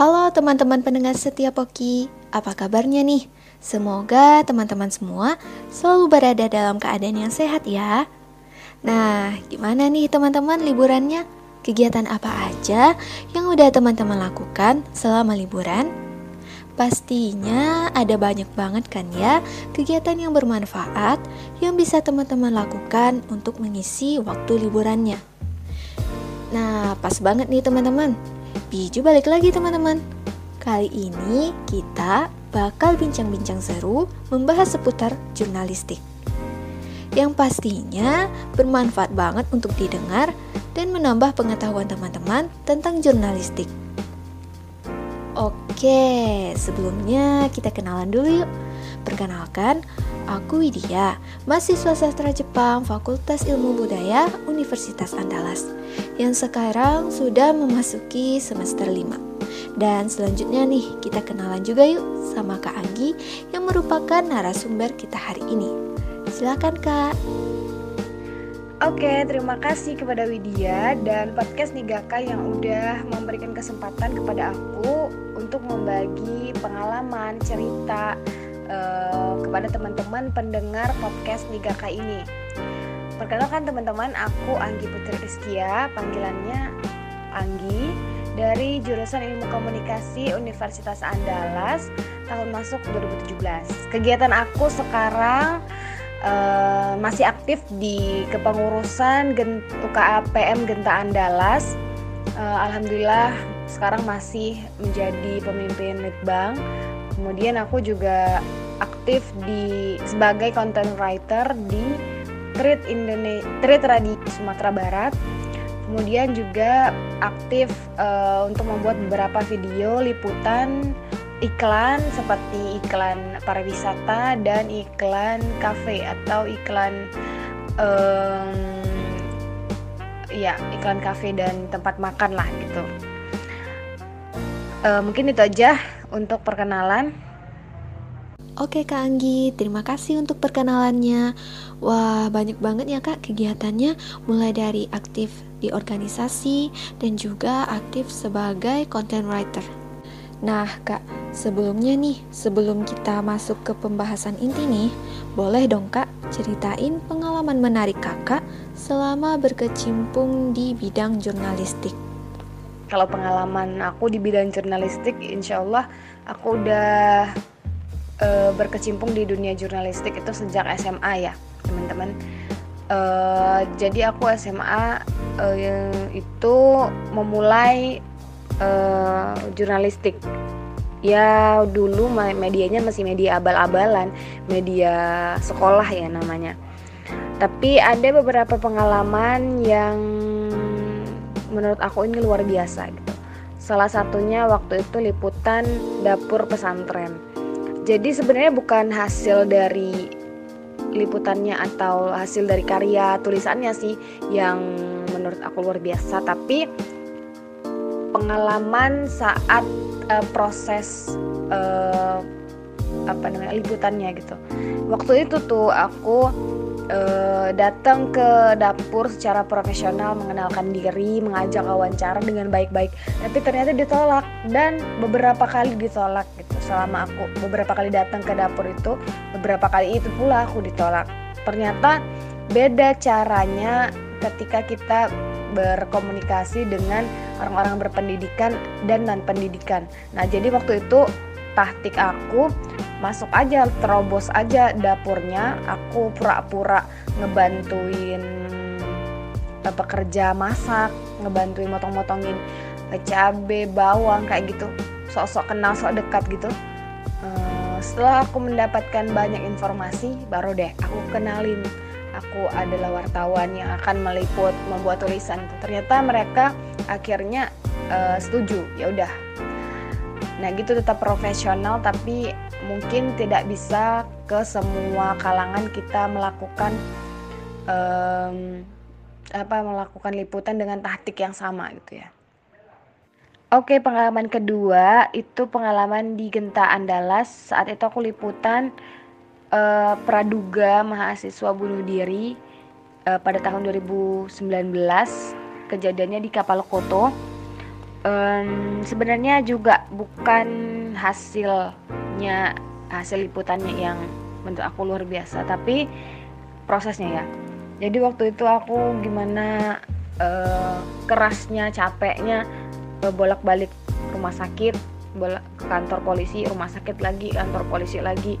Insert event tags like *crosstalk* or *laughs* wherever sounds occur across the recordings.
Halo teman-teman pendengar setia Poki, apa kabarnya nih? Semoga teman-teman semua selalu berada dalam keadaan yang sehat ya. Nah, gimana nih teman-teman liburannya? Kegiatan apa aja yang udah teman-teman lakukan selama liburan? Pastinya ada banyak banget kan ya kegiatan yang bermanfaat yang bisa teman-teman lakukan untuk mengisi waktu liburannya. Nah, pas banget nih teman-teman. Biju balik lagi teman-teman. Kali ini kita bakal bincang-bincang seru membahas seputar jurnalistik. Yang pastinya bermanfaat banget untuk didengar dan menambah pengetahuan teman-teman tentang jurnalistik. Oke, sebelumnya kita kenalan dulu yuk. Perkenalkan, aku Widya, mahasiswa sastra Jepang Fakultas Ilmu Budaya Universitas Andalas, yang sekarang sudah memasuki semester 5. Dan selanjutnya nih, kita kenalan juga yuk sama Kak Anggi yang merupakan narasumber kita hari ini. Silakan Kak. Oke, terima kasih kepada Widya dan podcast Nigaka yang udah memberikan kesempatan kepada aku untuk membagi pengalaman, cerita uh, kepada teman-teman pendengar podcast Nigaka ini. Perkenalkan teman-teman, aku Anggi Putri Rizkia, panggilannya Anggi dari jurusan Ilmu Komunikasi Universitas Andalas tahun masuk 2017. Kegiatan aku sekarang uh, masih aktif di kepengurusan Gen UKAPM Genta Andalas. Uh, Alhamdulillah sekarang masih menjadi pemimpin Litbang. Kemudian aku juga aktif di sebagai content writer di Trade Indonesia Trade Radio Sumatera Barat. Kemudian juga aktif uh, untuk membuat beberapa video liputan iklan seperti iklan pariwisata dan iklan kafe atau iklan um, ya iklan kafe dan tempat makan lah gitu. Uh, mungkin itu aja untuk perkenalan. Oke Kak Anggi, terima kasih untuk perkenalannya. Wah, banyak banget ya Kak kegiatannya, mulai dari aktif di organisasi dan juga aktif sebagai content writer. Nah, Kak, sebelumnya nih, sebelum kita masuk ke pembahasan inti nih, boleh dong Kak ceritain pengalaman menarik Kakak selama berkecimpung di bidang jurnalistik. Kalau pengalaman aku di bidang jurnalistik, insya Allah aku udah e, berkecimpung di dunia jurnalistik itu sejak SMA ya, teman-teman. E, jadi aku SMA e, itu memulai uh, jurnalistik. Ya dulu medianya masih media abal-abalan media sekolah ya namanya. Tapi ada beberapa pengalaman yang menurut aku ini luar biasa gitu. Salah satunya waktu itu liputan dapur pesantren jadi sebenarnya bukan hasil dari liputannya atau hasil dari karya tulisannya sih yang menurut aku luar biasa tapi pengalaman saat uh, proses uh, apa namanya liputannya gitu. Waktu itu tuh aku uh, datang ke dapur secara profesional mengenalkan diri, mengajak wawancara dengan baik-baik. Tapi ternyata ditolak dan beberapa kali ditolak gitu. Selama aku beberapa kali datang ke dapur itu, beberapa kali itu pula aku ditolak. Ternyata beda caranya ketika kita berkomunikasi dengan orang-orang berpendidikan dan non pendidikan. Nah, jadi waktu itu taktik aku masuk aja terobos aja dapurnya. Aku pura-pura ngebantuin eh, pekerja masak ngebantuin motong-motongin cabe bawang kayak gitu. Sok-sok kenal sok dekat gitu. Uh, setelah aku mendapatkan banyak informasi baru deh aku kenalin. Aku adalah wartawan yang akan meliput membuat tulisan ternyata mereka akhirnya uh, setuju. Ya udah. Nah gitu tetap profesional tapi mungkin tidak bisa ke semua kalangan kita melakukan um, apa melakukan liputan dengan taktik yang sama gitu ya. Oke, pengalaman kedua itu pengalaman di Genta Andalas. Saat itu aku liputan uh, praduga mahasiswa bunuh diri uh, pada tahun 2019 kejadiannya di kapal Koto. Um, sebenarnya juga bukan hasilnya hasil liputannya yang menurut aku luar biasa tapi prosesnya ya. Jadi waktu itu aku gimana uh, kerasnya capeknya uh, bolak-balik rumah sakit bolak ke kantor polisi rumah sakit lagi kantor polisi lagi.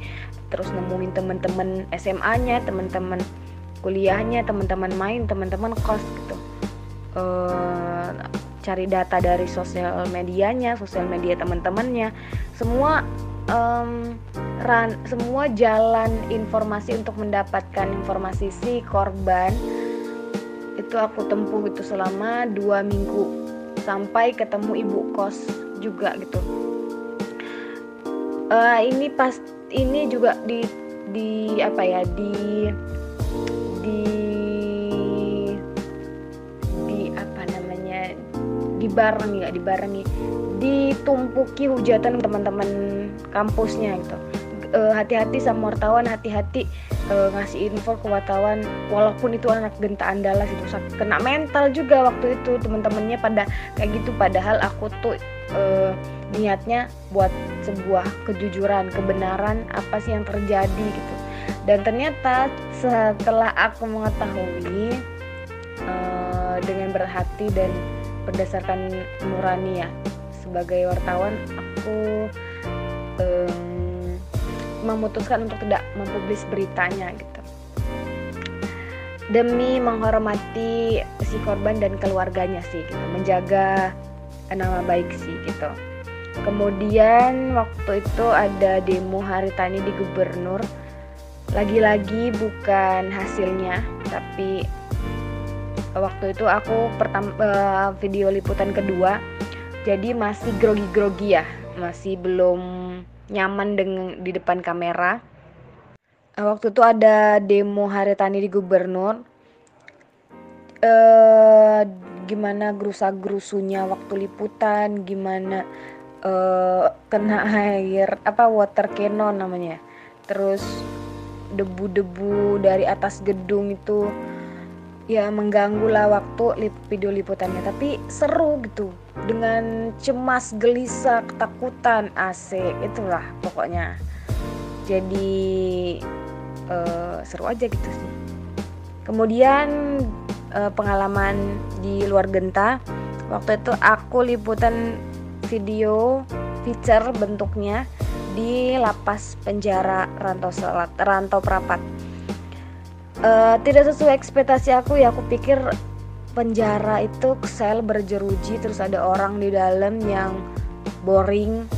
Terus nemuin temen-temen SMA-nya temen-temen kuliahnya teman-teman main teman-teman kos gitu. Uh, cari data dari sosial medianya sosial media teman-temannya semua um, ran, semua jalan informasi untuk mendapatkan informasi si korban itu aku tempuh itu selama dua minggu. Sampai ketemu ibu kos juga gitu. Uh, ini pas ini juga di di apa ya di dibarengi ya dibarengi ditumpuki hujatan teman-teman kampusnya gitu. Hati hati-hati sama wartawan hati-hati uh, ngasih info ke wartawan walaupun itu anak genta andalas itu kena mental juga waktu itu teman-temannya pada kayak gitu. Padahal aku tuh uh, niatnya buat sebuah kejujuran kebenaran apa sih yang terjadi gitu. Dan ternyata setelah aku mengetahui uh, dengan berhati dan berdasarkan nurani ya sebagai wartawan aku um, memutuskan untuk tidak mempublis beritanya gitu. Demi menghormati si korban dan keluarganya sih gitu. Menjaga nama baik sih gitu. Kemudian waktu itu ada demo hari tani di gubernur. Lagi-lagi bukan hasilnya tapi waktu itu aku pertama eh, video liputan kedua jadi masih grogi-grogi ya masih belum nyaman dengan di depan kamera. Uh, waktu itu ada demo hari tani di gubernur. Uh, gimana gerusa gerusunya waktu liputan gimana uh, kena air apa water cannon namanya. Terus debu-debu dari atas gedung itu ya mengganggu lah waktu video liputannya. Tapi seru gitu dengan cemas gelisah ketakutan asik itulah pokoknya. Jadi uh, seru aja gitu sih. Kemudian uh, pengalaman di luar genta. Waktu itu aku liputan video feature bentuknya di lapas penjara Rantau Selat Rantau Prapat. Uh, tidak sesuai ekspektasi aku ya. Aku pikir penjara itu sel berjeruji terus ada orang di dalam yang boring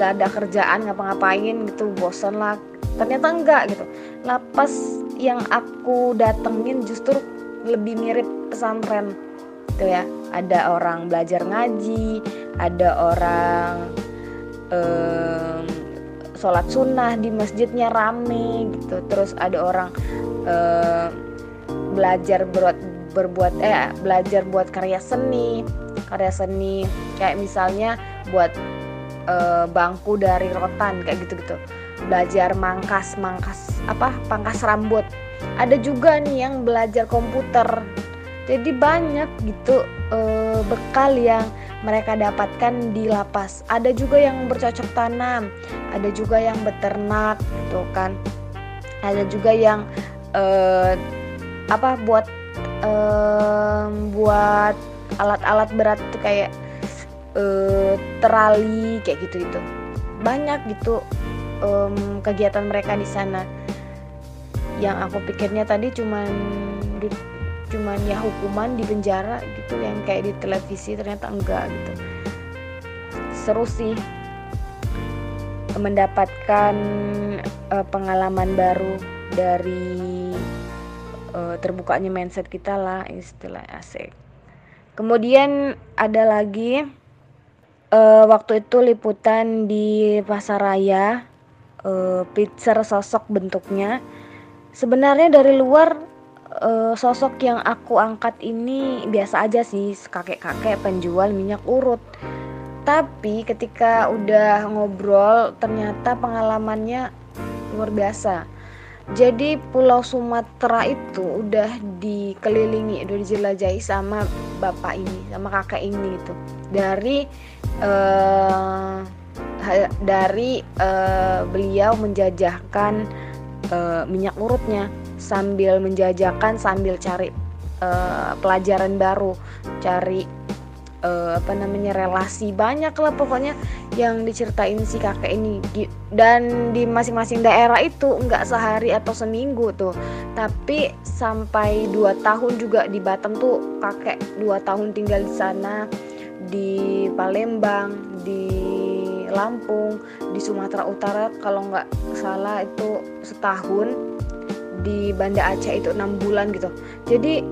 gak ada kerjaan ngapa-ngapain gitu bosan lah. Ternyata enggak gitu. Lapas yang aku datengin justru lebih mirip pesantren gitu ya. Ada orang belajar ngaji ada orang um, sholat sunnah di masjidnya rame gitu. Terus ada orang uh, belajar berbuat berbuat eh belajar buat karya seni karya seni kayak misalnya buat uh, bangku dari rotan kayak gitu gitu belajar mangkas mangkas apa pangkas rambut ada juga nih yang belajar komputer jadi banyak gitu uh, bekal yang mereka dapatkan di lapas. Ada juga yang bercocok tanam, ada juga yang beternak, gitu kan. Ada juga yang uh, apa buat uh, buat alat-alat berat tuh kayak uh, terali kayak gitu gitu. Banyak gitu um, kegiatan mereka di sana. Yang aku pikirnya tadi cuman cuman ya hukuman di penjara gitu yang kayak di televisi ternyata enggak gitu seru sih mendapatkan uh, pengalaman baru dari uh, terbukanya mindset kita lah istilah asik. Kemudian ada lagi uh, waktu itu liputan di pasaraya uh, pizza sosok bentuknya. Sebenarnya dari luar uh, sosok yang aku angkat ini biasa aja sih kakek-kakek penjual minyak urut. Tapi ketika udah ngobrol ternyata pengalamannya luar biasa jadi Pulau Sumatera itu udah dikelilingi, udah dijelajahi sama bapak ini, sama kakek ini gitu. dari uh, dari uh, beliau menjajahkan uh, minyak urutnya sambil menjajakan sambil cari uh, pelajaran baru, cari uh, apa namanya relasi banyak lah pokoknya yang diceritain si kakek ini. Dan di masing-masing daerah itu nggak sehari atau seminggu tuh. Tapi sampai dua tahun juga di Batam tuh kakek dua tahun tinggal di sana di Palembang di Lampung di Sumatera Utara kalau nggak salah itu setahun. Di Banda Aceh itu enam bulan gitu. Jadi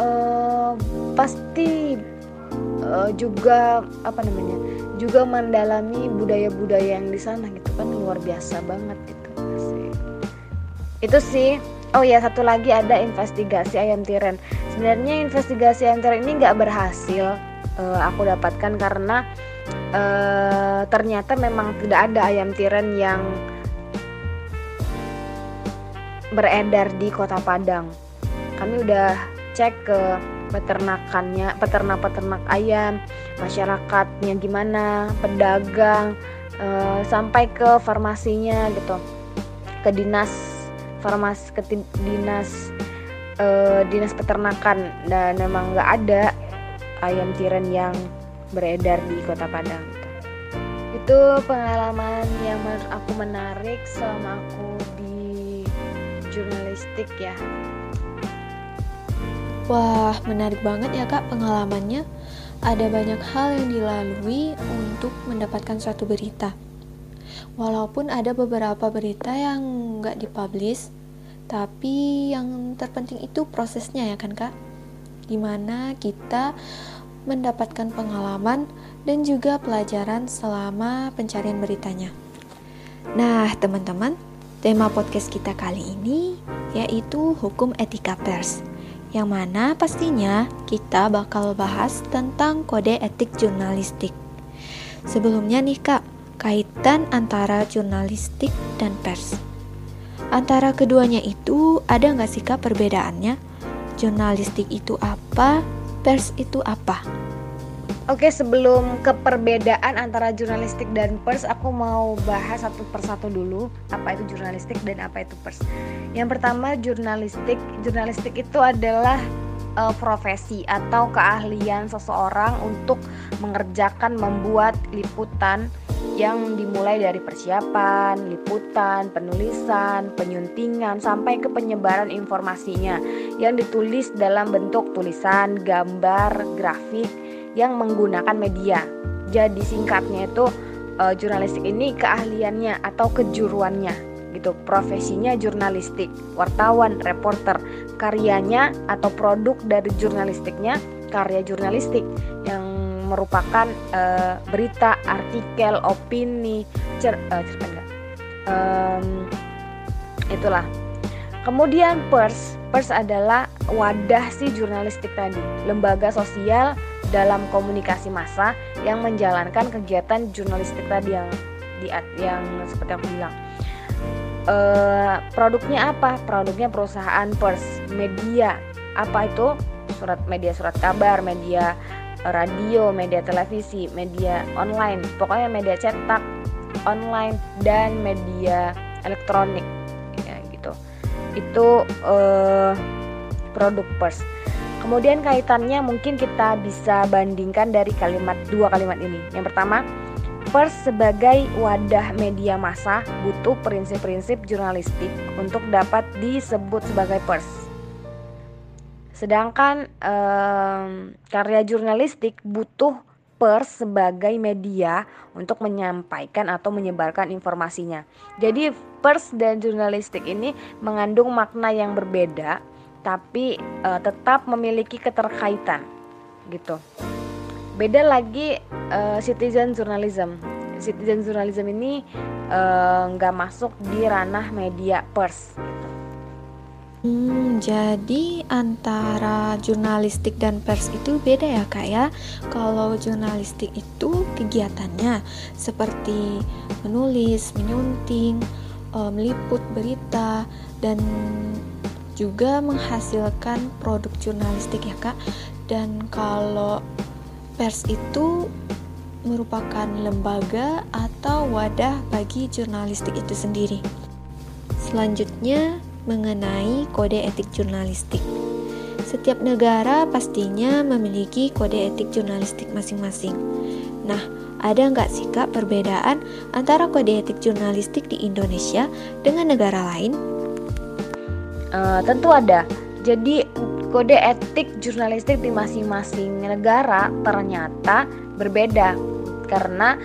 uh, pasti uh, juga apa namanya juga mendalami budaya-budaya yang di sana gitu kan luar biasa banget gitu. Itu sih. Oh ya satu lagi ada investigasi ayam tiren. Sebenarnya investigasi ayam tiren ini nggak berhasil uh, aku dapatkan karena uh, ternyata memang tidak ada ayam tiren yang beredar di kota Padang. Kami udah cek ke peternakannya peternak-peternak ayam masyarakatnya gimana pedagang e, sampai ke farmasinya gitu. Ke dinas farmasi ke dinas e, dinas peternakan. Dan memang nggak ada ayam tiren yang beredar di kota Padang gitu. itu pengalaman yang menurut aku menarik selama aku di jurnalistik ya Wah, menarik banget ya kak pengalamannya. Ada banyak hal yang dilalui untuk mendapatkan suatu berita. Walaupun ada beberapa berita yang nggak dipublish, tapi yang terpenting itu prosesnya ya kan kak? Gimana kita mendapatkan pengalaman dan juga pelajaran selama pencarian beritanya. Nah, teman-teman, tema podcast kita kali ini yaitu hukum etika pers yang mana pastinya kita bakal bahas tentang kode etik jurnalistik. Sebelumnya nih kak, kaitan antara jurnalistik dan pers. Antara keduanya itu ada nggak sih kak perbedaannya? Jurnalistik itu apa? Pers itu apa? Oke, sebelum ke perbedaan antara jurnalistik dan pers, aku mau bahas satu persatu dulu apa itu jurnalistik dan apa itu pers. Yang pertama, jurnalistik. Jurnalistik itu adalah uh, profesi atau keahlian seseorang untuk mengerjakan membuat liputan yang dimulai dari persiapan, liputan, penulisan, penyuntingan sampai ke penyebaran informasinya yang ditulis dalam bentuk tulisan, gambar, grafik yang menggunakan media. Jadi singkatnya itu uh, jurnalistik ini keahliannya atau kejuruannya gitu. Profesinya jurnalistik, wartawan, reporter. Karyanya atau produk dari jurnalistiknya karya jurnalistik yang merupakan uh, berita, artikel, opini, cer uh, cerpen enggak. Um, itulah. Kemudian pers, pers adalah wadah si jurnalistik tadi, lembaga sosial dalam komunikasi massa yang menjalankan kegiatan jurnalistik tadi yang di yang seperti aku bilang. E, produknya apa? Produknya perusahaan pers, media. Apa itu? Surat media surat kabar, media radio, media televisi, media online. Pokoknya media cetak, online dan media elektronik ya gitu. Itu eh, produk pers Kemudian kaitannya mungkin kita bisa bandingkan dari kalimat dua kalimat ini. Yang pertama, pers sebagai wadah media massa butuh prinsip-prinsip jurnalistik untuk dapat disebut sebagai pers. Sedangkan um, karya jurnalistik butuh pers sebagai media untuk menyampaikan atau menyebarkan informasinya. Jadi pers dan jurnalistik ini mengandung makna yang berbeda tapi uh, tetap memiliki keterkaitan gitu. Beda lagi uh, citizen journalism. Citizen journalism ini eh, nggak uh, masuk di ranah media pers. Gitu. Hmm, jadi antara jurnalistik dan pers itu beda ya kak ya Kalau jurnalistik itu kegiatannya seperti menulis, menyunting, meliput berita, dan juga menghasilkan produk jurnalistik ya kak dan kalau pers itu merupakan lembaga atau wadah bagi jurnalistik itu sendiri. Selanjutnya, mengenai kode etik jurnalistik. Setiap negara pastinya memiliki kode etik jurnalistik masing-masing. Nah, ada nggak sih kak perbedaan antara kode etik jurnalistik di Indonesia dengan negara lain? Uh, tentu ada. Jadi kode etik jurnalistik di masing-masing negara ternyata berbeda karena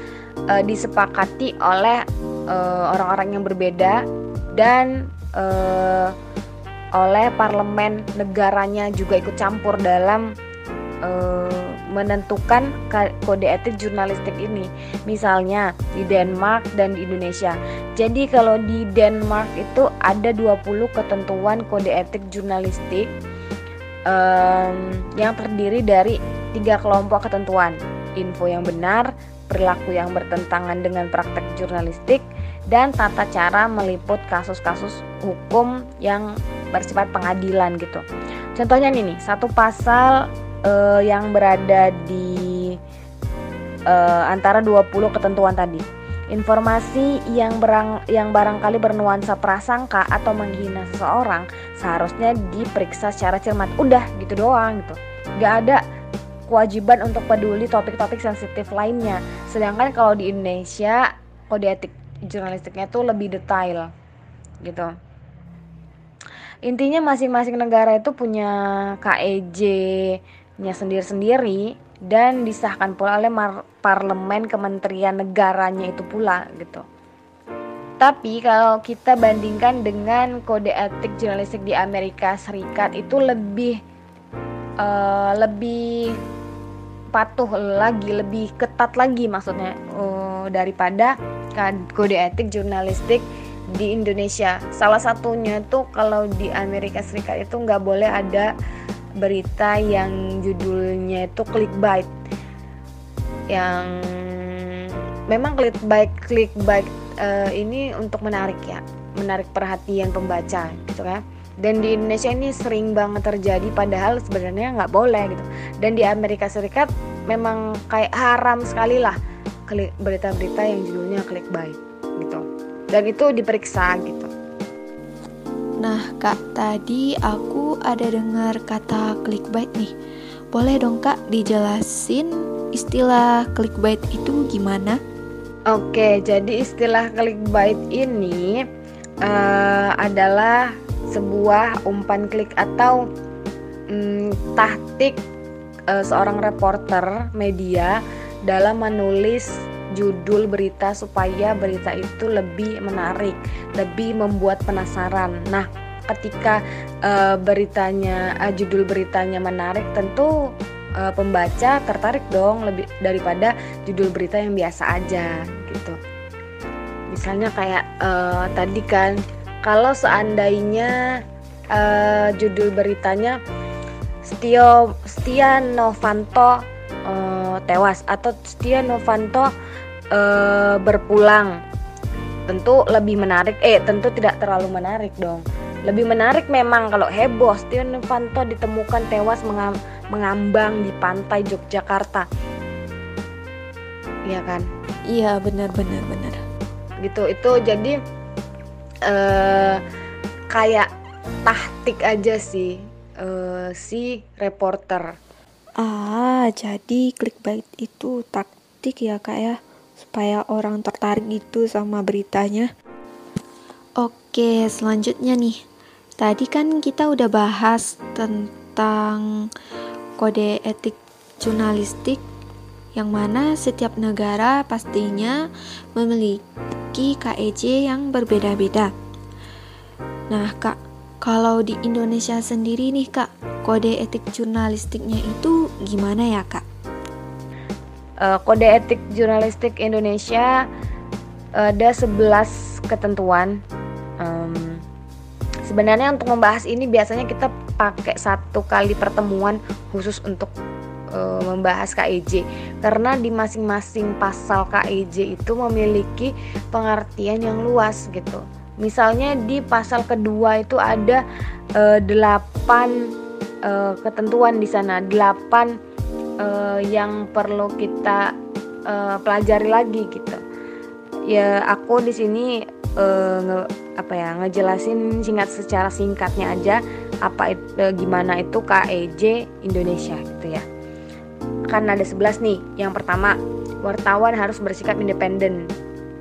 uh, disepakati oleh eh, orang-orang uh, yang berbeda dan uh, oleh parlemen negaranya juga ikut campur dalam uh, menentukan kode etik jurnalistik ini. Misalnya di Denmark dan di Indonesia. Jadi kalau di Denmark itu ada 20 ketentuan kode etik jurnalistik um, yang terdiri dari tiga kelompok ketentuan info yang benar, perilaku yang bertentangan dengan praktek jurnalistik, dan tata cara meliput kasus-kasus hukum yang bersifat pengadilan gitu. Contohnya nih, satu pasal uh, yang berada di uh, antara 20 ketentuan tadi Informasi yang berang, yang barangkali bernuansa prasangka atau menghina seseorang seharusnya diperiksa secara cermat. Udah gitu doang gitu. Gak ada kewajiban untuk peduli topik-topik sensitif lainnya. Sedangkan kalau di Indonesia kode etik jurnalistiknya tuh lebih detail gitu. Intinya masing-masing negara itu punya KEJ-nya sendiri-sendiri dan disahkan pula oleh parlemen kementerian negaranya itu pula gitu. Tapi kalau kita bandingkan dengan kode etik jurnalistik di Amerika Serikat itu lebih uh, lebih patuh lagi, lebih ketat lagi maksudnya uh, daripada kode etik jurnalistik di Indonesia. Salah satunya tuh kalau di Amerika Serikat itu nggak boleh ada berita yang judulnya itu clickbait. Yang memang clickbait clickbait uh, ini untuk menarik ya menarik perhatian pembaca gitu kan. Dan di Indonesia ini sering banget terjadi padahal sebenarnya nggak boleh gitu. Dan di Amerika Serikat memang kayak haram sekali lah berita-berita yang judulnya clickbait gitu. Dan itu diperiksa gitu Nah, Kak, tadi aku ada dengar kata clickbait nih. Boleh dong, Kak, dijelasin istilah clickbait itu gimana? Oke, jadi istilah clickbait ini uh, adalah sebuah umpan klik atau um, taktik uh, seorang reporter media dalam menulis judul berita supaya berita itu lebih menarik, lebih membuat penasaran. Nah, ketika uh, beritanya uh, judul beritanya menarik, tentu uh, pembaca tertarik dong lebih daripada judul berita yang biasa aja gitu. Misalnya kayak uh, tadi kan kalau seandainya uh, judul beritanya Setio Setia Novanto uh, tewas atau Setia Novanto uh, berpulang. Tentu lebih menarik eh tentu tidak terlalu menarik dong. Lebih menarik memang kalau heboh Setia Novanto ditemukan tewas mengam mengambang di pantai Yogyakarta. Iya kan? Iya benar benar benar. Gitu itu jadi uh, kayak taktik aja sih uh, si reporter. Ah jadi clickbait itu taktik ya kak ya supaya orang tertarik itu sama beritanya. Oke, selanjutnya nih. Tadi kan kita udah bahas tentang kode etik jurnalistik yang mana setiap negara pastinya memiliki KEJ yang berbeda-beda. Nah, Kak, kalau di Indonesia sendiri nih, Kak, kode etik jurnalistiknya itu gimana ya, Kak? Uh, kode etik jurnalistik Indonesia ada 11 ketentuan. Um, sebenarnya untuk membahas ini biasanya kita pakai satu kali pertemuan khusus untuk uh, membahas KEJ karena di masing-masing pasal KEJ itu memiliki pengertian yang luas gitu. Misalnya di pasal kedua itu ada uh, 8 uh, ketentuan di sana. 8 uh, yang perlu kita uh, pelajari lagi gitu. Ya aku di sini uh, nge, apa ya ngejelasin singkat secara singkatnya aja apa itu, uh, gimana itu KEJ Indonesia gitu ya. Kan ada 11 nih. Yang pertama wartawan harus bersikap independen.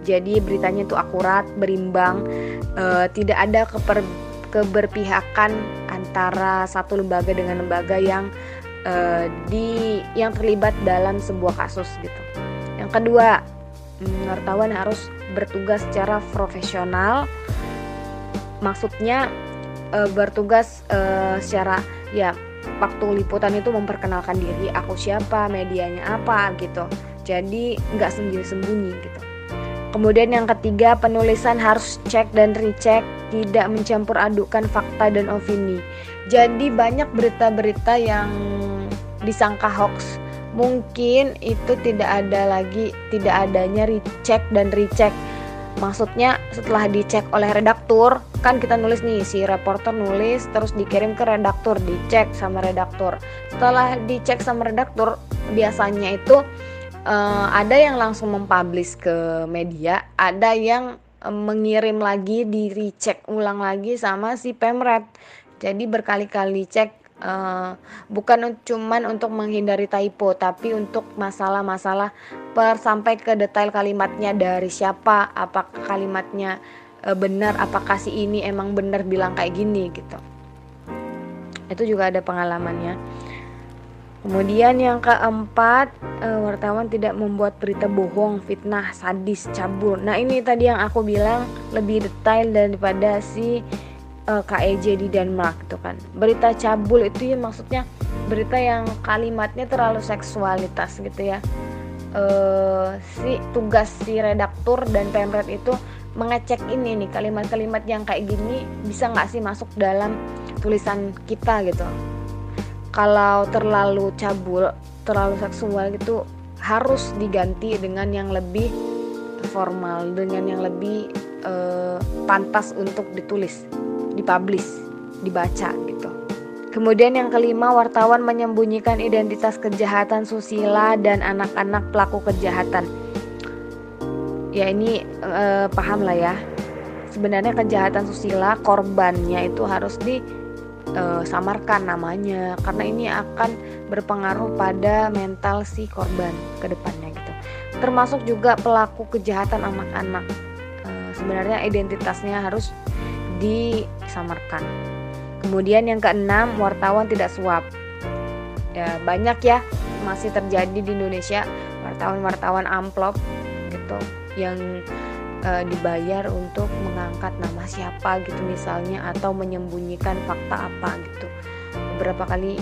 Jadi beritanya itu akurat berimbang uh, tidak ada keper, keberpihakan antara satu lembaga dengan lembaga yang uh, di yang terlibat dalam sebuah kasus gitu. Yang kedua mm, wartawan harus bertugas secara profesional. Maksudnya uh, bertugas uh, secara ya waktu liputan itu memperkenalkan diri aku siapa medianya apa gitu. Jadi nggak sembunyi sembunyi gitu. Kemudian yang ketiga penulisan harus cek dan recheck tidak mencampur adukan fakta dan opini. Jadi banyak berita-berita yang disangka hoax. Mungkin itu tidak ada lagi tidak adanya recheck dan recheck. Maksudnya setelah dicek oleh redaktur kan kita nulis nih si reporter nulis terus dikirim ke redaktur dicek sama redaktur. Setelah dicek sama redaktur biasanya itu uh, ada yang langsung mempublish ke media ada yang uh, mengirim lagi di recheck ulang lagi sama si pemret. Jadi berkali-kali cek Uh, bukan cuman untuk menghindari typo tapi untuk masalah-masalah per sampai ke detail kalimatnya dari siapa apakah kalimatnya uh, benar apakah si ini emang benar bilang kayak gini gitu. Itu juga ada pengalamannya. Kemudian yang keempat uh, wartawan tidak membuat berita bohong fitnah sadis cabul nah ini tadi yang aku bilang lebih detail daripada si uh, eh, KEJ di Denmark itu kan. Berita cabul itu ya maksudnya berita yang kalimatnya terlalu seksualitas gitu ya. Uh, si tugas si redaktur dan pemret itu mengecek ini nih kalimat-kalimat yang kayak gini bisa nggak sih masuk dalam tulisan kita gitu. Kalau terlalu cabul terlalu seksual gitu harus diganti dengan yang lebih formal dengan yang lebih uh, pantas untuk ditulis dipublish, dibaca gitu. Kemudian yang kelima, wartawan menyembunyikan identitas kejahatan susila dan anak-anak pelaku kejahatan. Ya ini eh, paham lah ya. Sebenarnya kejahatan susila korbannya itu harus disamarkan eh, namanya karena ini akan berpengaruh pada mental si korban ke depannya gitu. Termasuk juga pelaku kejahatan anak-anak. Eh, sebenarnya identitasnya harus disamarkan. Kemudian yang keenam, wartawan tidak suap. Ya, banyak ya masih terjadi di Indonesia wartawan-wartawan amplop gitu yang e, dibayar untuk mengangkat nama siapa gitu misalnya atau menyembunyikan fakta apa gitu. Beberapa kali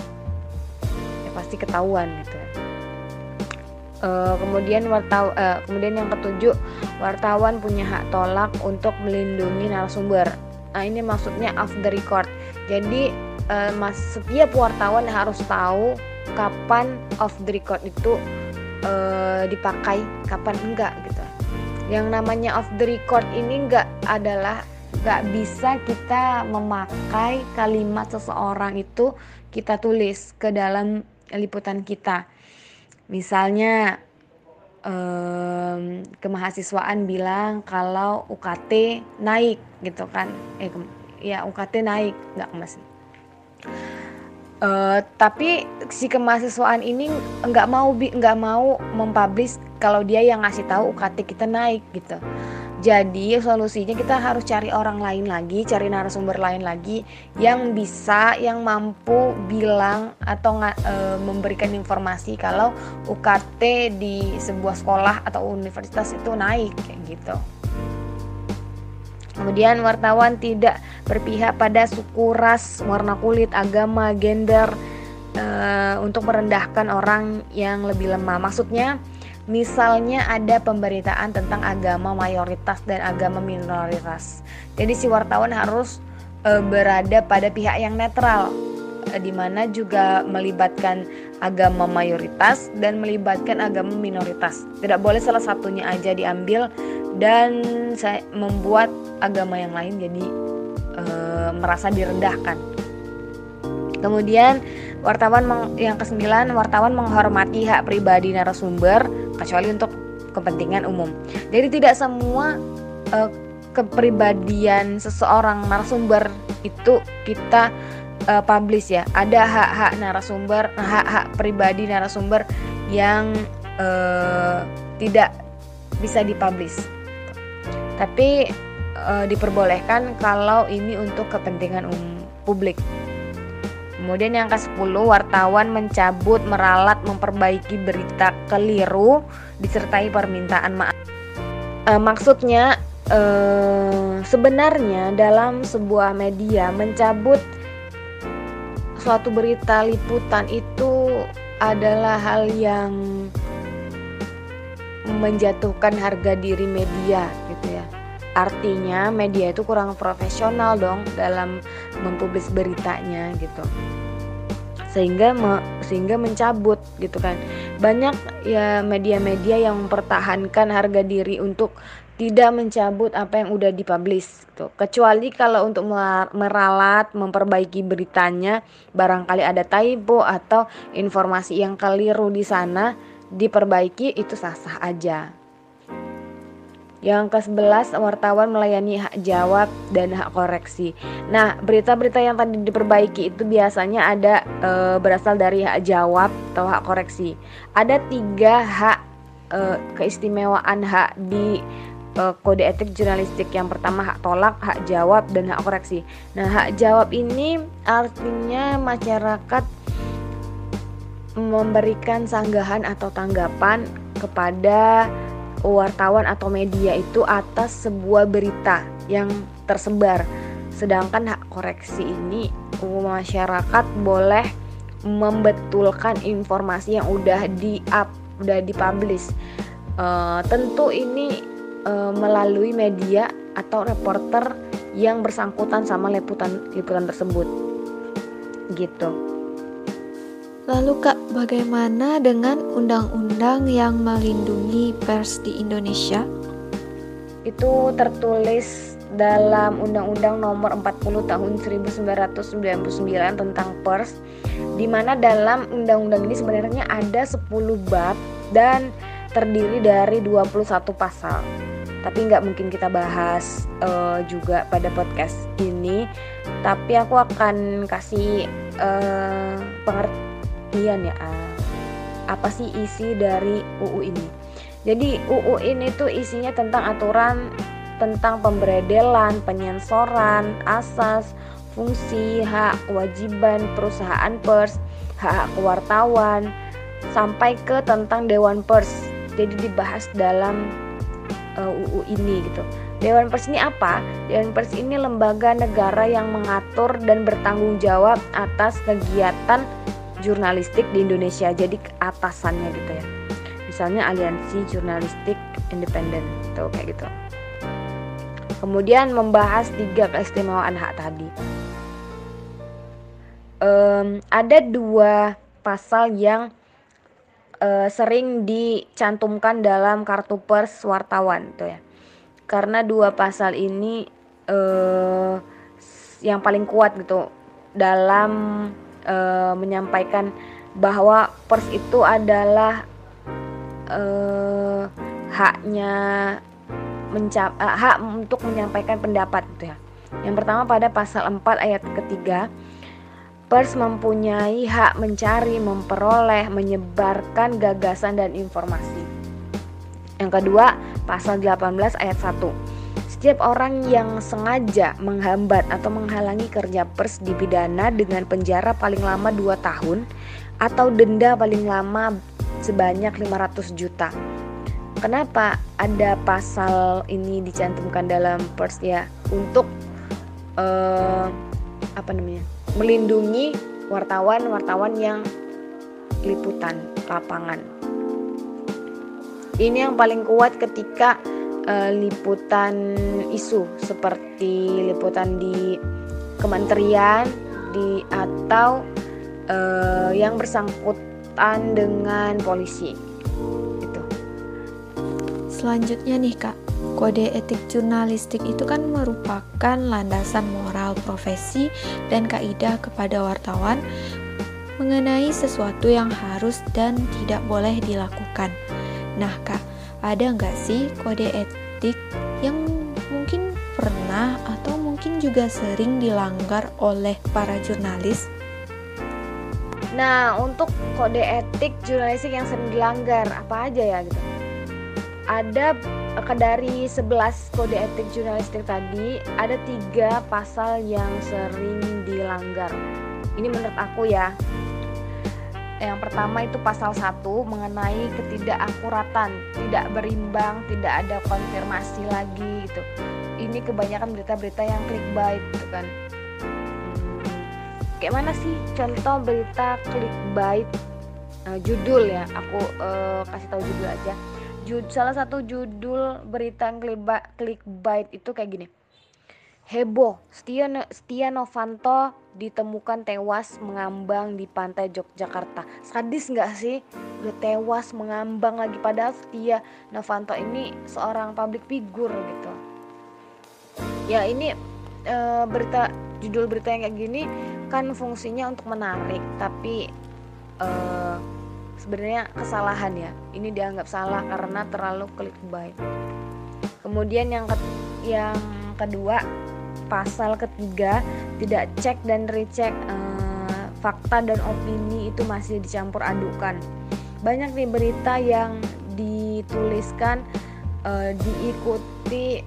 ya pasti ketahuan gitu. Uh, kemudian wartawan uh, kemudian yang ketujuh wartawan punya hak tolak untuk melindungi narasumber Nah, ini maksudnya off the record. Jadi uh, mas setiap wartawan harus tahu kapan off the record itu uh, dipakai, kapan enggak gitu. Yang namanya off the record ini enggak adalah enggak bisa kita memakai kalimat seseorang itu kita tulis ke dalam liputan kita. Misalnya um, kemahasiswaan bilang kalau UKT naik gitu kan. Eh ya UKT naik nggak masih uh, tapi si kemahasiswaan ini nggak mau nggak mau mempublish kalau dia yang ngasih tahu UKT kita naik gitu jadi solusinya kita harus cari orang lain lagi, cari narasumber lain lagi yang bisa, yang mampu bilang atau e, memberikan informasi kalau UKT di sebuah sekolah atau universitas itu naik kayak gitu. Kemudian wartawan tidak berpihak pada suku, ras, warna kulit, agama, gender e, untuk merendahkan orang yang lebih lemah. Maksudnya Misalnya ada pemberitaan tentang agama mayoritas dan agama minoritas. Jadi si wartawan harus e, berada pada pihak yang netral e, di mana juga melibatkan agama mayoritas dan melibatkan agama minoritas. Tidak boleh salah satunya aja diambil dan saya membuat agama yang lain jadi e, merasa direndahkan. Kemudian wartawan yang kesembilan wartawan menghormati hak pribadi narasumber kecuali untuk kepentingan umum. Jadi tidak semua uh, kepribadian seseorang narasumber itu kita uh, publish ya. Ada hak-hak narasumber, hak-hak pribadi narasumber yang uh, tidak bisa dipublish. Tapi uh, diperbolehkan kalau ini untuk kepentingan umum publik. Kemudian yang ke-10, wartawan mencabut, meralat, memperbaiki berita keliru disertai permintaan maaf. E, maksudnya e, sebenarnya dalam sebuah media mencabut suatu berita liputan itu adalah hal yang menjatuhkan harga diri media. Artinya media itu kurang profesional dong dalam mempublis beritanya gitu. Sehingga me, sehingga mencabut gitu kan. Banyak ya media-media yang mempertahankan harga diri untuk tidak mencabut apa yang udah dipublish gitu. Kecuali kalau untuk meralat, memperbaiki beritanya, barangkali ada typo atau informasi yang keliru di sana diperbaiki itu sah-sah aja. Yang ke-11 wartawan melayani hak jawab dan hak koreksi. Nah, berita-berita yang tadi diperbaiki itu biasanya ada e, berasal dari hak jawab atau hak koreksi. Ada tiga hak e, keistimewaan hak di e, kode etik jurnalistik. Yang pertama hak tolak, hak jawab dan hak koreksi. Nah, hak jawab ini artinya masyarakat memberikan sanggahan atau tanggapan kepada wartawan atau media itu atas sebuah berita yang tersebar. Sedangkan hak koreksi ini masyarakat boleh membetulkan informasi yang udah di up, udah dipublish. Uh, tentu ini uh, melalui media atau reporter yang bersangkutan sama liputan liputan tersebut. Gitu. Lalu Kak, bagaimana dengan undang-undang yang melindungi pers di Indonesia? Itu tertulis dalam Undang-Undang Nomor 40 Tahun 1999 tentang pers di mana dalam undang-undang ini sebenarnya ada 10 bab dan terdiri dari 21 pasal. Tapi nggak mungkin kita bahas uh, juga pada podcast ini. Tapi aku akan kasih uh, pengertian pengertian ya ah, apa sih isi dari UU ini. Jadi UU ini tuh isinya tentang aturan tentang pemberedelan, penyensoran, asas, fungsi, hak, kewajiban perusahaan pers, hak, hak wartawan, sampai ke tentang dewan pers. Jadi dibahas dalam uh, eh, UU ini gitu. Dewan Pers ini apa? Dewan Pers ini lembaga negara yang mengatur dan bertanggung jawab atas kegiatan jurnalistik di Indonesia. Jadi atasannya gitu ya. Misalnya aliansi jurnalistik independen tuh kayak gitu. Kemudian membahas tiga keistimewaan hak tadi. Um, ada dua pasal yang uh, sering dicantumkan dalam kartu pers wartawan tuh ya. Karena dua pasal ini uh, yang paling kuat gitu dalam e, menyampaikan bahwa pers itu adalah e, haknya mencap e, hak untuk menyampaikan pendapat gitu ya. Yang pertama pada pasal 4 ayat ketiga pers mempunyai hak mencari, memperoleh, menyebarkan gagasan dan informasi. Yang kedua, pasal 18 ayat 1 setiap orang yang sengaja menghambat atau menghalangi kerja pers dipidana dengan penjara paling lama 2 tahun atau denda paling lama sebanyak 500 juta. Kenapa ada pasal ini dicantumkan dalam pers ya? Untuk uh, apa namanya? melindungi wartawan-wartawan yang liputan lapangan. Ini yang paling kuat ketika uh, liputan isu seperti liputan di kementerian di atau uh, yang bersangkutan dengan polisi. Itu. Selanjutnya nih kak, kode etik jurnalistik itu kan merupakan landasan moral profesi dan kaidah kepada wartawan mengenai sesuatu yang harus dan tidak boleh dilakukan. Nah kak, ada nggak sih kode etik yang mungkin pernah atau mungkin juga sering dilanggar oleh para jurnalis? Nah, untuk kode etik jurnalistik yang sering dilanggar apa aja ya gitu? Ada dari 11 kode etik jurnalistik tadi, ada tiga pasal yang sering dilanggar. Ini menurut aku ya. Yang pertama itu pasal 1 mengenai ketidakakuratan, tidak berimbang, tidak ada konfirmasi lagi gitu. Ini kebanyakan berita-berita yang clickbait gitu kan. Kayak mana sih contoh berita clickbait? Uh, judul ya aku uh, kasih tahu judul aja. Jud, salah satu judul berita clickbait itu kayak gini. Heboh Setia Novanto ditemukan tewas mengambang di pantai Yogyakarta. Sadis nggak sih? Udah tewas mengambang lagi padahal Setia. Novanto ini seorang public figure gitu. Ya ini e, berita judul berita yang kayak gini kan fungsinya untuk menarik tapi uh, sebenarnya kesalahan ya. Ini dianggap salah karena terlalu clickbait kemudian yang ke yang kedua pasal ketiga tidak cek dan recheck uh, fakta dan opini itu masih dicampur adukan banyak nih berita yang dituliskan uh, diikuti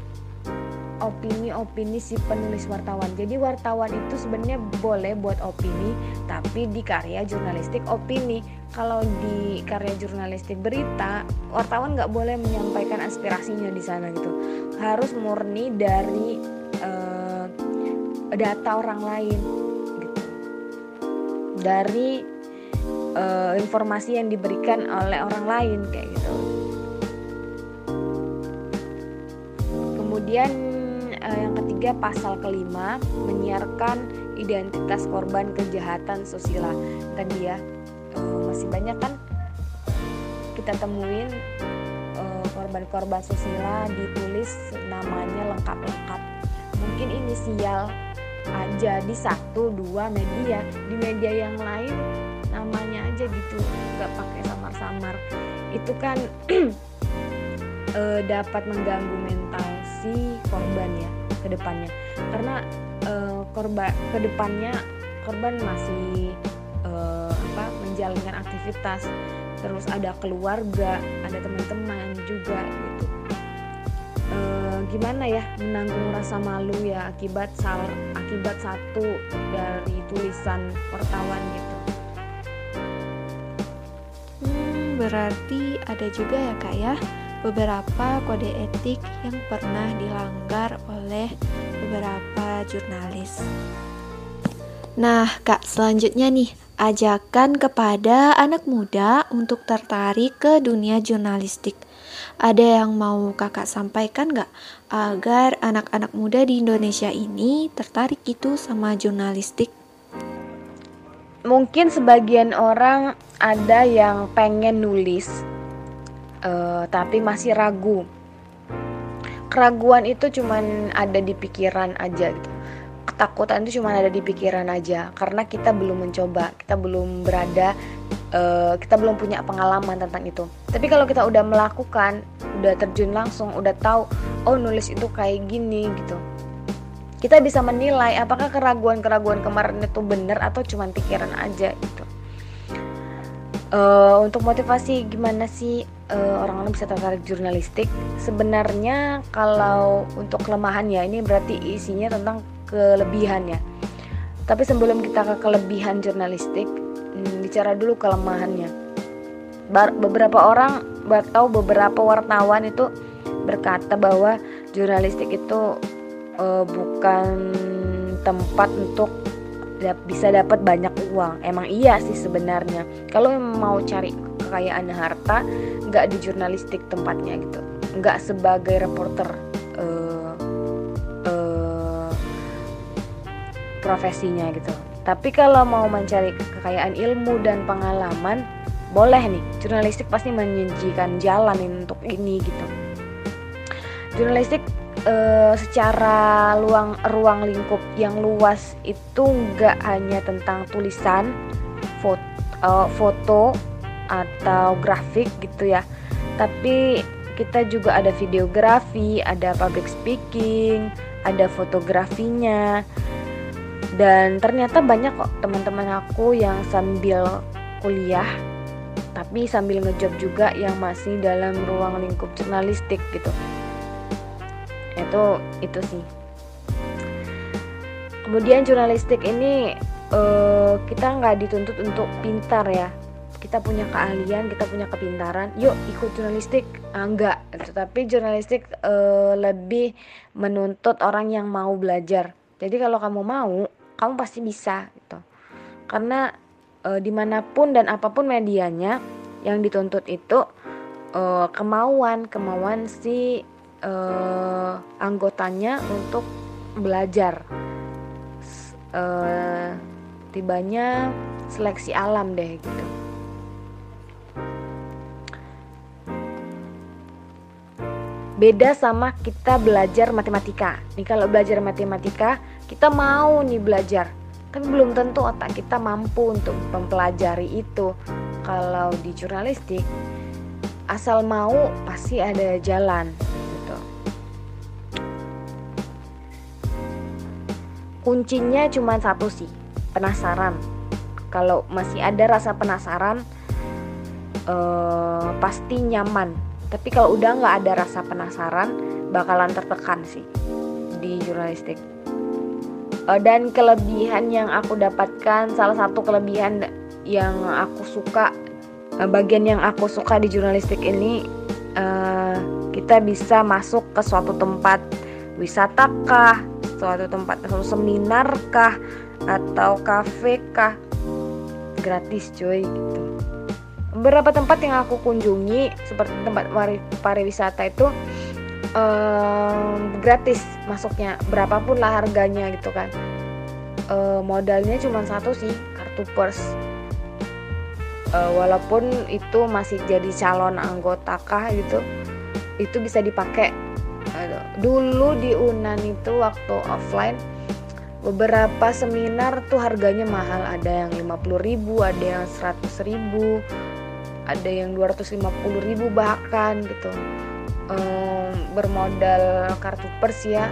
opini-opini si penulis wartawan. Jadi wartawan itu sebenarnya boleh buat opini, tapi di karya jurnalistik opini. Kalau di karya jurnalistik berita, wartawan nggak boleh menyampaikan aspirasinya di sana gitu. Harus murni dari data orang lain, gitu. Dari uh, informasi yang diberikan oleh orang lain kayak gitu. Kemudian uh, yang ketiga pasal kelima menyiarkan identitas korban kejahatan sosial tadi ya uh, masih banyak kan kita temuin korban-korban sosial ditulis namanya lengkap-lengkap mungkin inisial aja di satu dua media di media yang lain namanya aja gitu nggak pakai samar-samar. Itu kan uh, *clears throat* dapat mengganggu mental si korban ya ke depannya. Karena uh, korban ke depannya korban masih uh, apa menjalankan aktivitas. Terus ada keluarga ada teman-teman juga gimana ya menanggung rasa malu ya akibat sal akibat satu dari tulisan wartawan gitu hmm, berarti ada juga ya kak ya beberapa kode etik yang pernah dilanggar oleh beberapa jurnalis. Nah, Kak, selanjutnya nih, ajakan kepada anak muda untuk tertarik ke dunia jurnalistik. Ada yang mau kakak sampaikan nggak agar anak-anak muda di Indonesia ini tertarik gitu sama jurnalistik? Mungkin sebagian orang ada yang pengen nulis, uh, tapi masih ragu keraguan itu cuman ada di pikiran aja gitu ketakutan itu cuma ada di pikiran aja. Karena kita belum mencoba kita belum berada uh, kita belum punya pengalaman tentang itu. Tapi kalau kita udah melakukan udah terjun langsung udah tahu oh nulis itu kayak gini gitu. Kita bisa menilai apakah keraguan-keraguan kemarin itu benar atau cuma pikiran aja gitu. Uh, untuk motivasi gimana sih uh, orang-orang bisa tertarik jurnalistik? Sebenarnya kalau untuk kelemahan ya ini berarti isinya tentang kelebihan ya tapi sebelum kita ke kelebihan jurnalistik hmm, bicara dulu kelemahannya. Beberapa orang atau beberapa wartawan itu berkata bahwa jurnalistik itu uh, bukan tempat untuk bisa dapat banyak uang. Emang iya sih sebenarnya. Kalau mau cari kekayaan harta nggak di jurnalistik tempatnya gitu. Nggak sebagai reporter profesinya gitu. Tapi kalau mau mencari kekayaan ilmu dan pengalaman boleh nih. Jurnalistik pasti menyajikan jalan untuk ini gitu. Jurnalistik uh, secara luang ruang lingkup yang luas itu nggak hanya tentang tulisan foto, uh, foto atau grafik gitu ya. Tapi kita juga ada videografi, ada public speaking, ada fotografinya. Dan ternyata banyak kok teman-teman aku yang sambil kuliah tapi sambil ngejob juga yang masih dalam ruang lingkup jurnalistik gitu. Itu itu sih. Kemudian jurnalistik ini uh, kita nggak dituntut untuk pintar ya, kita punya keahlian, kita punya kepintaran, yuk ikut jurnalistik. Ah, enggak, tetapi jurnalistik uh, lebih menuntut orang yang mau belajar. Jadi kalau kamu mau, kamu pasti bisa gitu. Karena uh, di mana pun dan apa pun medianya, yang dituntut itu uh, kemauan, kemauan si uh, anggotanya untuk belajar. Uh, tibanya seleksi alam deh gitu. beda sama kita belajar matematika. Nih kalau belajar matematika, kita mau nih belajar, tapi belum tentu otak kita mampu untuk mempelajari itu. Kalau di jurnalistik, asal mau pasti ada jalan gitu. Kuncinya cuma satu sih, penasaran. Kalau masih ada rasa penasaran, eh, pasti nyaman tapi kalau udah nggak ada rasa penasaran bakalan tertekan sih di jurnalistik uh, dan kelebihan yang aku dapatkan salah satu kelebihan yang aku suka uh, bagian yang aku suka di jurnalistik ini uh, kita bisa masuk ke suatu tempat wisata kah suatu tempat suatu seminar kah atau kafe kah. Gratis cuy gitu. Beberapa tempat yang aku kunjungi seperti tempat pariwisata itu um, gratis masuknya berapapun lah harganya gitu kan. Uh, modalnya cuma satu sih kartu pers uh, walaupun itu masih jadi calon anggota kah gitu itu bisa dipakai. Dulu di Unan itu waktu offline beberapa seminar tuh harganya mahal. Ada yang 50.000 ada yang 100.000 ada yang 250 ribu bahkan gitu um, bermodal kartu pers ya.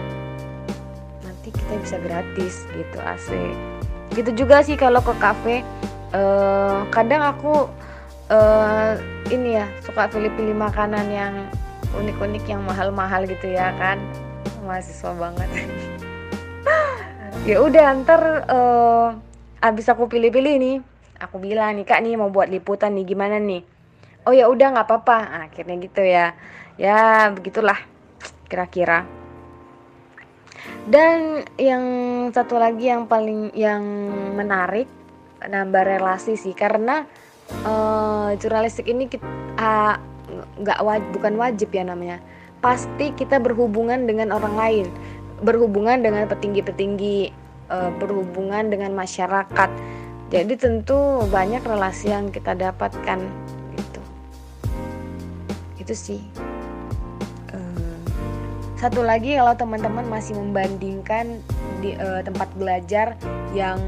Nanti kita bisa gratis gitu asik gitu juga sih kalau ke kafe. Uh, kadang aku uh, ini ya suka pilih-pilih makanan yang unik-unik yang mahal-mahal gitu ya kan. Mahasiswa banget. *laughs* Ya udah ntar uh, abis aku pilih-pilih nih aku bilang nih kak nih mau buat liputan nih gimana nih? Oh ya udah nggak apa-apa. Nah, akhirnya gitu ya ya begitulah kira-kira dan yang satu lagi yang paling yang menarik nambah relasi sih karena uh, jurnalistik ini kita uh, nggak waj bukan wajib ya namanya pasti kita berhubungan dengan orang lain berhubungan dengan petinggi-petinggi uh, berhubungan dengan masyarakat jadi tentu banyak relasi yang kita dapatkan itu. Itu sih. Satu lagi kalau teman-teman masih membandingkan di uh, tempat belajar yang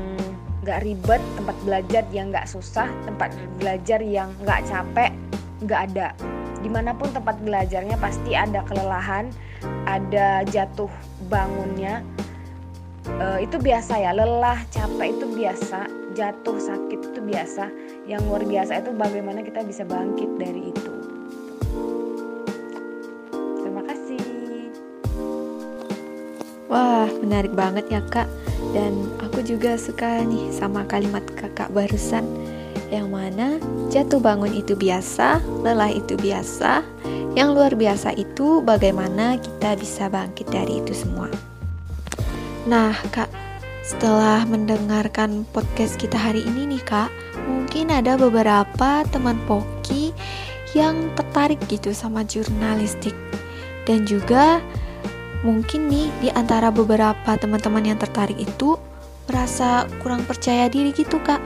nggak ribet, tempat belajar yang nggak susah, tempat belajar yang nggak capek, nggak ada. Di mana pun tempat belajarnya pasti ada kelelahan, ada jatuh bangunnya. Uh, itu biasa ya, lelah, capek itu biasa jatuh sakit itu biasa yang luar biasa itu bagaimana kita bisa bangkit dari itu wah menarik banget ya kak. Dan aku juga suka nih sama kalimat kakak barusan yang mana jatuh bangun itu biasa lelah itu biasa. Yang luar biasa itu bagaimana kita bisa bangkit dari itu semua. Nah kak setelah mendengarkan podcast kita hari ini nih kak, mungkin ada beberapa teman Poki yang tertarik gitu sama jurnalistik. Dan juga mungkin nih di antara beberapa teman-teman yang tertarik itu merasa kurang percaya diri gitu kak.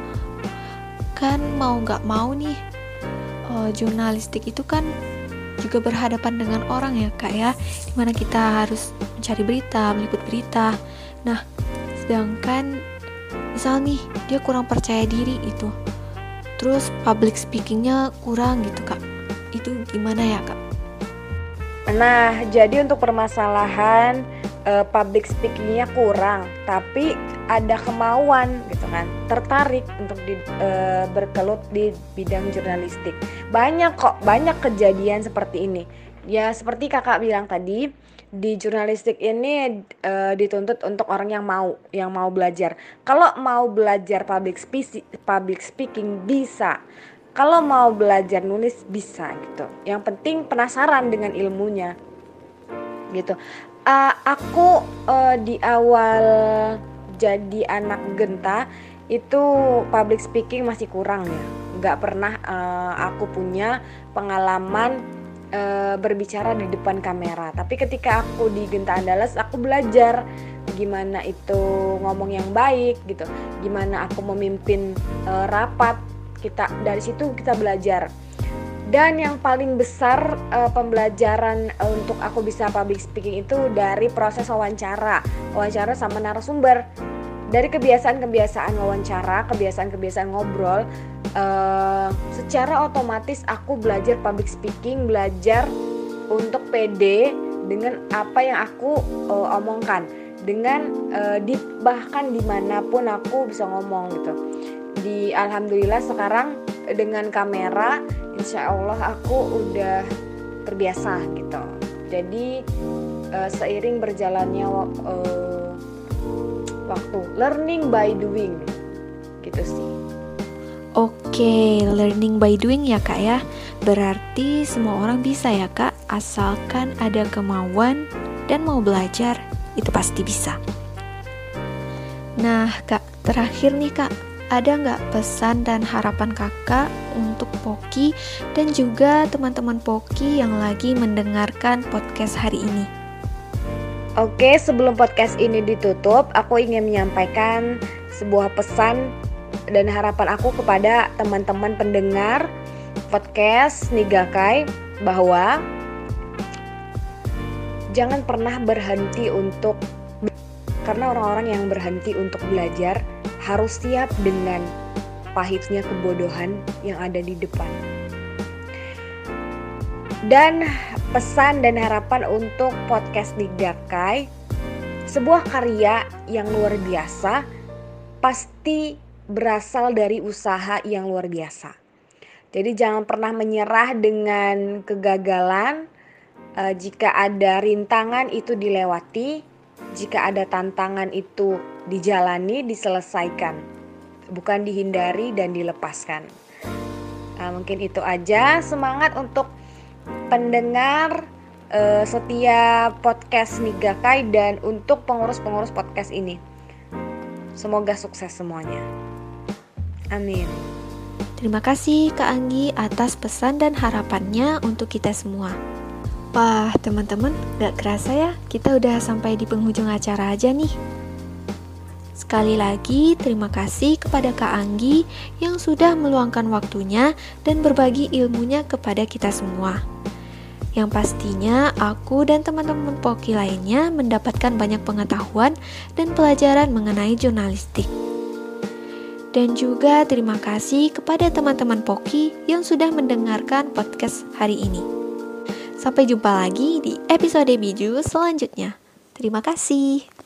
Kan mau nggak mau nih uh, jurnalistik itu kan juga berhadapan dengan orang ya kak ya. Di mana kita harus mencari berita meliput berita. Nah sedangkan misal nih dia kurang percaya diri itu terus public speakingnya kurang gitu kak. Itu gimana ya kak? Nah, jadi untuk permasalahan uh, public speakingnya kurang, tapi ada kemauan gitu kan, tertarik untuk di, uh, berkelut di bidang jurnalistik. Banyak kok, banyak kejadian seperti ini. Ya seperti kakak bilang tadi, di jurnalistik ini uh, dituntut untuk orang yang mau, yang mau belajar. Kalau mau belajar public speaking, public speaking bisa kalau mau belajar nulis bisa gitu. Yang penting penasaran dengan ilmunya gitu. Uh, aku uh, di awal jadi anak genta itu public speaking masih kurang ya. Nggak pernah uh, aku punya pengalaman uh, berbicara di depan kamera. Tapi ketika aku di Genta Andalas aku belajar gimana itu ngomong yang baik gitu. Gimana aku memimpin uh, rapat kita dari situ kita belajar. Dan yang paling besar uh, pembelajaran uh, untuk aku bisa public speaking itu dari proses wawancara. Wawancara sama narasumber. Dari kebiasaan-kebiasaan wawancara kebiasaan-kebiasaan ngobrol uh, secara otomatis aku belajar public speaking belajar untuk pede dengan apa yang aku uh, omongkan. Dengan uh, di bahkan di mana pun aku bisa ngomong gitu di alhamdulillah sekarang dengan kamera insya Allah aku udah terbiasa gitu. Jadi uh, seiring berjalannya uh, waktu learning by doing gitu sih. Oke, learning by doing ya kak ya. Berarti semua orang bisa ya kak Asalkan ada kemauan dan mau belajar Itu pasti bisa. Nah kak, terakhir nih kak ada nggak pesan dan harapan kakak untuk Poki dan juga teman-teman Poki yang lagi mendengarkan podcast hari ini? Oke, sebelum podcast ini ditutup, aku ingin menyampaikan sebuah pesan dan harapan aku kepada teman-teman pendengar podcast Nigakai bahwa jangan pernah berhenti untuk karena orang-orang yang berhenti untuk belajar harus siap dengan pahitnya kebodohan yang ada di depan. Dan pesan dan harapan untuk podcast Digakai, sebuah karya yang luar biasa pasti berasal dari usaha yang luar biasa. Jadi jangan pernah menyerah dengan kegagalan. Uh, jika ada rintangan itu dilewati, jika ada tantangan itu dijalani, diselesaikan, bukan dihindari dan dilepaskan. Nah, mungkin itu aja semangat untuk pendengar uh, setia podcast Nigakai dan untuk pengurus-pengurus podcast ini. Semoga sukses semuanya. Amin. Terima kasih Kak Anggi atas pesan dan harapannya untuk kita semua. Wah, teman-teman, gak kerasa ya, kita udah sampai di penghujung acara aja nih. Sekali lagi, terima kasih kepada Kak Anggi yang sudah meluangkan waktunya dan berbagi ilmunya kepada kita semua. Yang pastinya, aku dan teman-teman Poki lainnya mendapatkan banyak pengetahuan dan pelajaran mengenai jurnalistik. Dan juga terima kasih kepada teman-teman Poki yang sudah mendengarkan podcast hari ini. Sampai jumpa lagi di episode Biju selanjutnya. Terima kasih.